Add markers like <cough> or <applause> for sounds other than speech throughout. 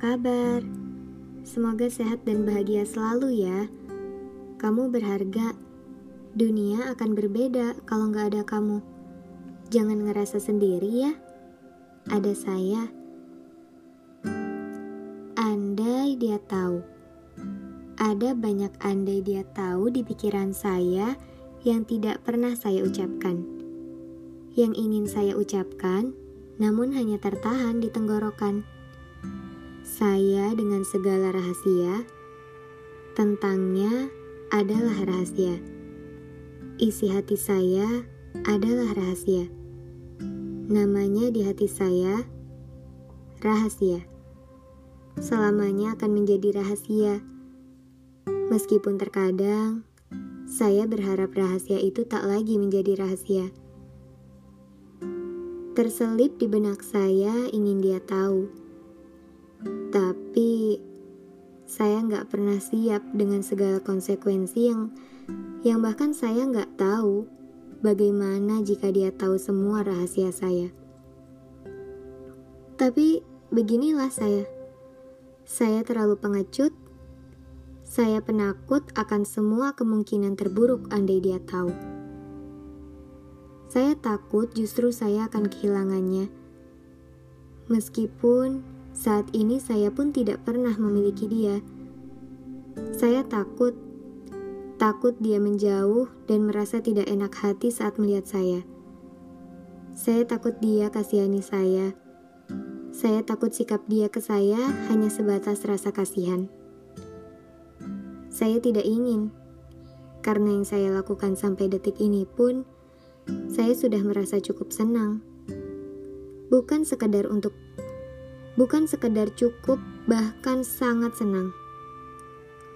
kabar? Semoga sehat dan bahagia selalu ya. Kamu berharga. Dunia akan berbeda kalau nggak ada kamu. Jangan ngerasa sendiri ya. Ada saya. Andai dia tahu. Ada banyak andai dia tahu di pikiran saya yang tidak pernah saya ucapkan. Yang ingin saya ucapkan, namun hanya tertahan di tenggorokan. Saya dengan segala rahasia, tentangnya adalah rahasia. Isi hati saya adalah rahasia. Namanya di hati saya rahasia. Selamanya akan menjadi rahasia. Meskipun terkadang saya berharap rahasia itu tak lagi menjadi rahasia. Terselip di benak saya ingin dia tahu. Tapi saya nggak pernah siap dengan segala konsekuensi yang yang bahkan saya nggak tahu bagaimana jika dia tahu semua rahasia saya. Tapi beginilah saya. Saya terlalu pengecut. Saya penakut akan semua kemungkinan terburuk andai dia tahu. Saya takut justru saya akan kehilangannya. Meskipun saat ini saya pun tidak pernah memiliki dia. Saya takut, takut dia menjauh dan merasa tidak enak hati saat melihat saya. Saya takut dia kasihani saya. Saya takut sikap dia ke saya hanya sebatas rasa kasihan. Saya tidak ingin, karena yang saya lakukan sampai detik ini pun saya sudah merasa cukup senang. Bukan sekedar untuk bukan sekedar cukup, bahkan sangat senang.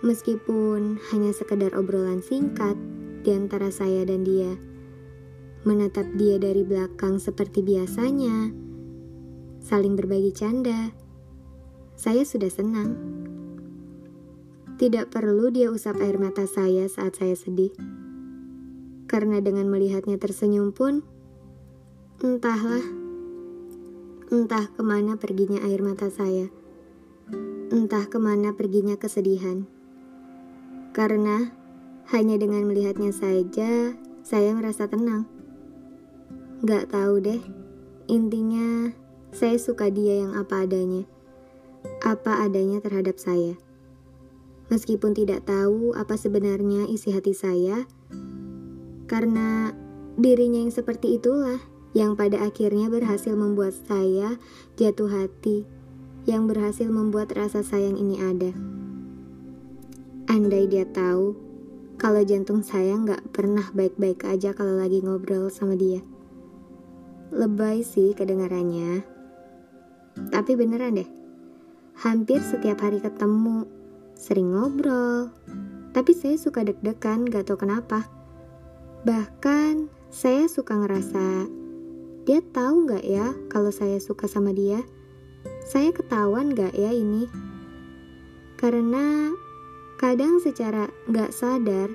Meskipun hanya sekedar obrolan singkat di antara saya dan dia. Menatap dia dari belakang seperti biasanya. Saling berbagi canda. Saya sudah senang. Tidak perlu dia usap air mata saya saat saya sedih karena dengan melihatnya tersenyum pun, entahlah, entah ke mana perginya air mata saya, entah ke mana perginya kesedihan. Karena hanya dengan melihatnya saja, saya merasa tenang. Gak tahu deh, intinya saya suka dia yang apa adanya, apa adanya terhadap saya. Meskipun tidak tahu apa sebenarnya isi hati saya, karena dirinya yang seperti itulah yang pada akhirnya berhasil membuat saya jatuh hati, yang berhasil membuat rasa sayang ini ada. Andai dia tahu kalau jantung saya nggak pernah baik-baik aja kalau lagi ngobrol sama dia. Lebay sih kedengarannya. Tapi beneran deh, hampir setiap hari ketemu, sering ngobrol. Tapi saya suka deg-degan gak tau kenapa. Bahkan saya suka ngerasa dia tahu nggak ya kalau saya suka sama dia. Saya ketahuan nggak ya ini? Karena kadang secara nggak sadar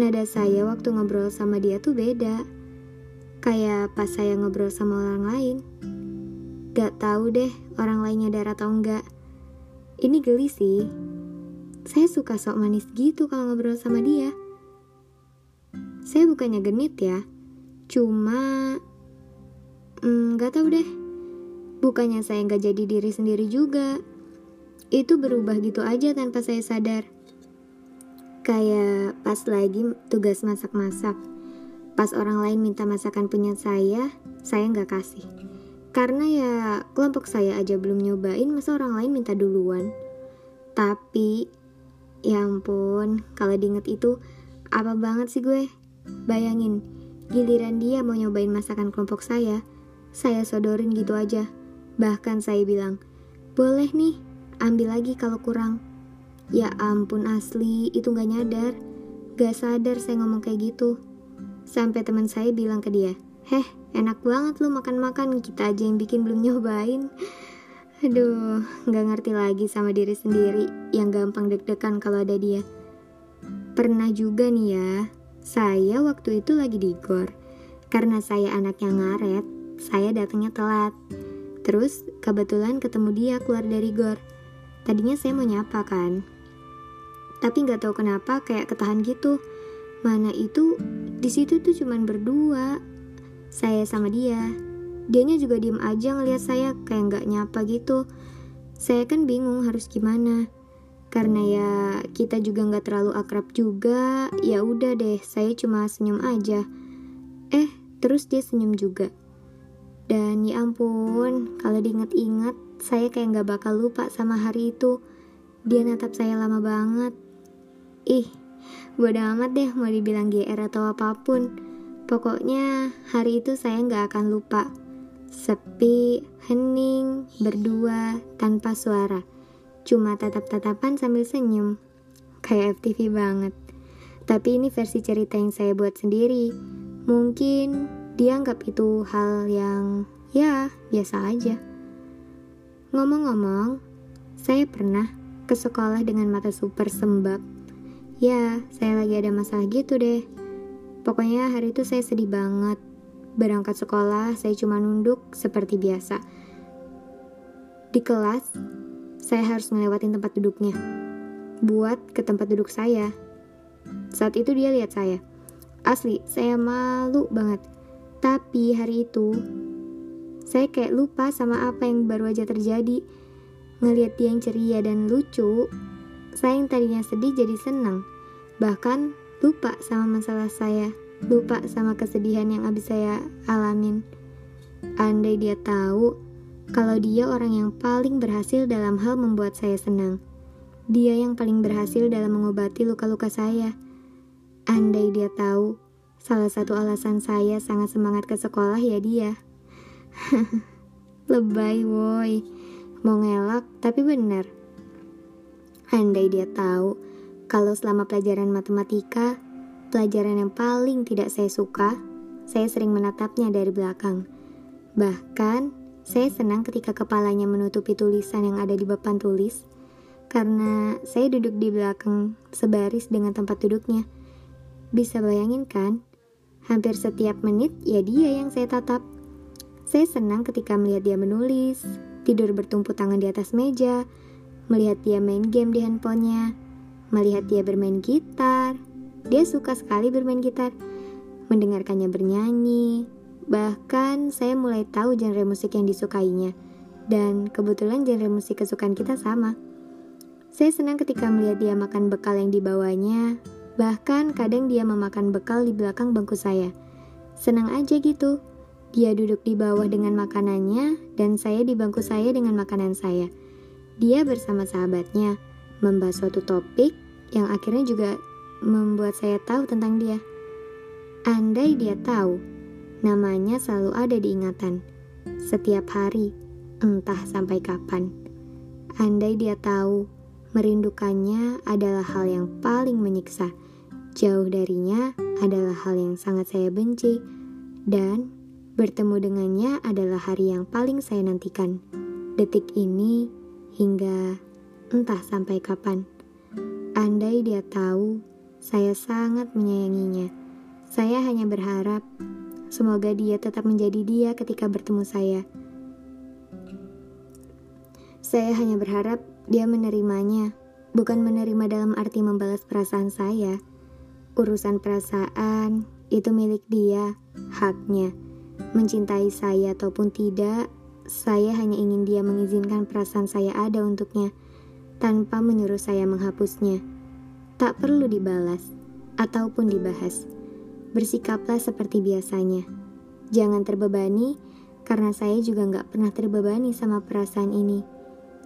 nada saya waktu ngobrol sama dia tuh beda. Kayak pas saya ngobrol sama orang lain. Gak tahu deh orang lainnya nyadar atau enggak. Ini geli sih. Saya suka sok manis gitu kalau ngobrol sama dia. Saya bukannya genit ya, cuma hmm, gak tahu deh. Bukannya saya nggak jadi diri sendiri juga. Itu berubah gitu aja tanpa saya sadar. Kayak pas lagi tugas masak-masak. Pas orang lain minta masakan punya saya, saya nggak kasih. Karena ya kelompok saya aja belum nyobain, masa orang lain minta duluan. Tapi, ya ampun, kalau diinget itu, apa banget sih gue? Bayangin, giliran dia mau nyobain masakan kelompok saya, saya sodorin gitu aja. Bahkan saya bilang, boleh nih, ambil lagi kalau kurang. Ya ampun asli, itu gak nyadar. Gak sadar saya ngomong kayak gitu. Sampai teman saya bilang ke dia, Heh, enak banget lu makan-makan, kita aja yang bikin belum nyobain. Aduh, gak ngerti lagi sama diri sendiri yang gampang deg-degan kalau ada dia. Pernah juga nih ya, saya waktu itu lagi di gor. Karena saya anak yang ngaret, saya datangnya telat. Terus kebetulan ketemu dia keluar dari gor. tadinya saya mau nyapa kan. Tapi nggak tahu kenapa kayak ketahan gitu. Mana itu di situ tuh cuman berdua. Saya sama dia. Dianya juga diem aja ngeliat saya kayak nggak nyapa gitu. Saya kan bingung harus gimana. Karena ya kita juga nggak terlalu akrab juga, ya udah deh, saya cuma senyum aja. Eh, terus dia senyum juga. Dan ya ampun, kalau diinget-inget, saya kayak nggak bakal lupa sama hari itu. Dia natap saya lama banget. Ih, bodo amat deh mau dibilang GR atau apa pun. Pokoknya hari itu saya nggak akan lupa. Sepi, hening, berdua, tanpa suara. Cuma tatap-tatapan sambil senyum. Kayak FTV banget. Tapi ini versi cerita yang saya buat sendiri. Mungkin dia anggap itu hal yang ya biasa aja. Ngomong-ngomong, saya pernah ke sekolah dengan mata super sembab. Ya, saya lagi ada masalah gitu deh. Pokoknya hari itu saya sedih banget. Berangkat sekolah, saya cuma nunduk seperti biasa. Di kelas, saya harus ngelewatin tempat duduknya. Buat ke tempat duduk saya. Saat itu dia lihat saya. Asli, saya malu banget. Tapi hari itu, saya kayak lupa sama apa yang baru aja terjadi. Ngeliat dia yang ceria dan lucu, saya yang tadinya sedih jadi senang. Bahkan lupa sama masalah saya, lupa sama kesedihan yang abis saya alamin. Andai dia tahu kalau dia orang yang paling berhasil dalam hal membuat saya senang. Dia yang paling berhasil dalam mengobati luka-luka saya. Andai dia tahu, salah satu alasan saya sangat semangat ke sekolah ya dia. <laughs> Lebay woi. Mau ngelak tapi bener. Andai dia tahu Kalau selama pelajaran matematika Pelajaran yang paling tidak saya suka Saya sering menatapnya dari belakang. Bahkan Saya senang ketika kepalanya menutupi tulisan yang ada di papan tulis Karena saya duduk di belakang Sebaris dengan tempat duduknya. Bisa bayangin kan Hampir setiap menit ya dia yang saya tatap saya senang ketika melihat dia menulis, tidur bertumpu tangan di atas meja, melihat dia main game di handphonenya, melihat dia bermain gitar. Dia suka sekali bermain gitar, mendengarkannya bernyanyi. Bahkan saya mulai tahu genre musik yang disukainya. Dan kebetulan genre musik kesukaan kita sama. Saya senang ketika melihat dia makan bekal yang dibawanya, bahkan kadang dia memakan bekal di belakang bangku saya. Senang aja gitu. Dia duduk di bawah dengan makanannya, dan saya di bangku saya dengan makanan saya. Dia bersama sahabatnya membahas suatu topik yang akhirnya juga membuat saya tahu tentang dia. Andai dia tahu, namanya selalu ada di ingatan setiap hari, entah sampai kapan. Andai dia tahu, merindukannya adalah hal yang paling menyiksa. Jauh darinya adalah hal yang sangat saya benci, dan Bertemu dengannya adalah hari yang paling saya nantikan. Detik ini hingga entah sampai kapan. Andai dia tahu, saya sangat menyayanginya. Saya hanya berharap semoga dia tetap menjadi dia ketika bertemu saya. Saya hanya berharap dia menerimanya, bukan menerima dalam arti membalas perasaan saya. Urusan perasaan itu milik dia, haknya. Mencintai saya ataupun tidak, saya hanya ingin dia mengizinkan perasaan saya ada untuknya, tanpa menyuruh saya menghapusnya. Tak perlu dibalas, ataupun dibahas. Bersikaplah seperti biasanya. Jangan terbebani, karena saya juga nggak pernah terbebani sama perasaan ini.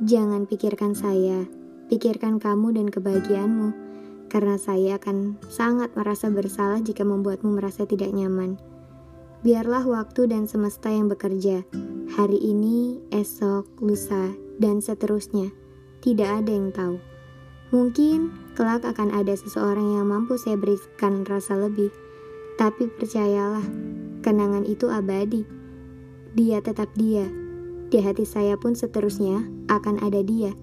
Jangan pikirkan saya, pikirkan kamu dan kebahagiaanmu, karena saya akan sangat merasa bersalah jika membuatmu merasa tidak nyaman. Biarlah waktu dan semesta yang bekerja. Hari ini, esok, lusa, dan seterusnya. Tidak ada yang tahu. Mungkin kelak akan ada seseorang yang mampu saya berikan rasa lebih. Tapi percayalah, kenangan itu abadi. Dia tetap dia. Di hati saya pun seterusnya akan ada dia.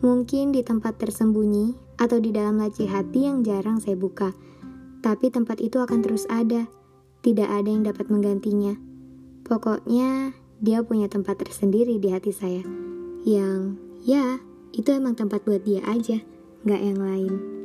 Mungkin di tempat tersembunyi atau di dalam laci hati yang jarang saya buka. Tapi tempat itu akan terus ada tidak ada yang dapat menggantinya. Pokoknya, dia punya tempat tersendiri di hati saya. Yang, ya, itu emang tempat buat dia aja, gak yang lain.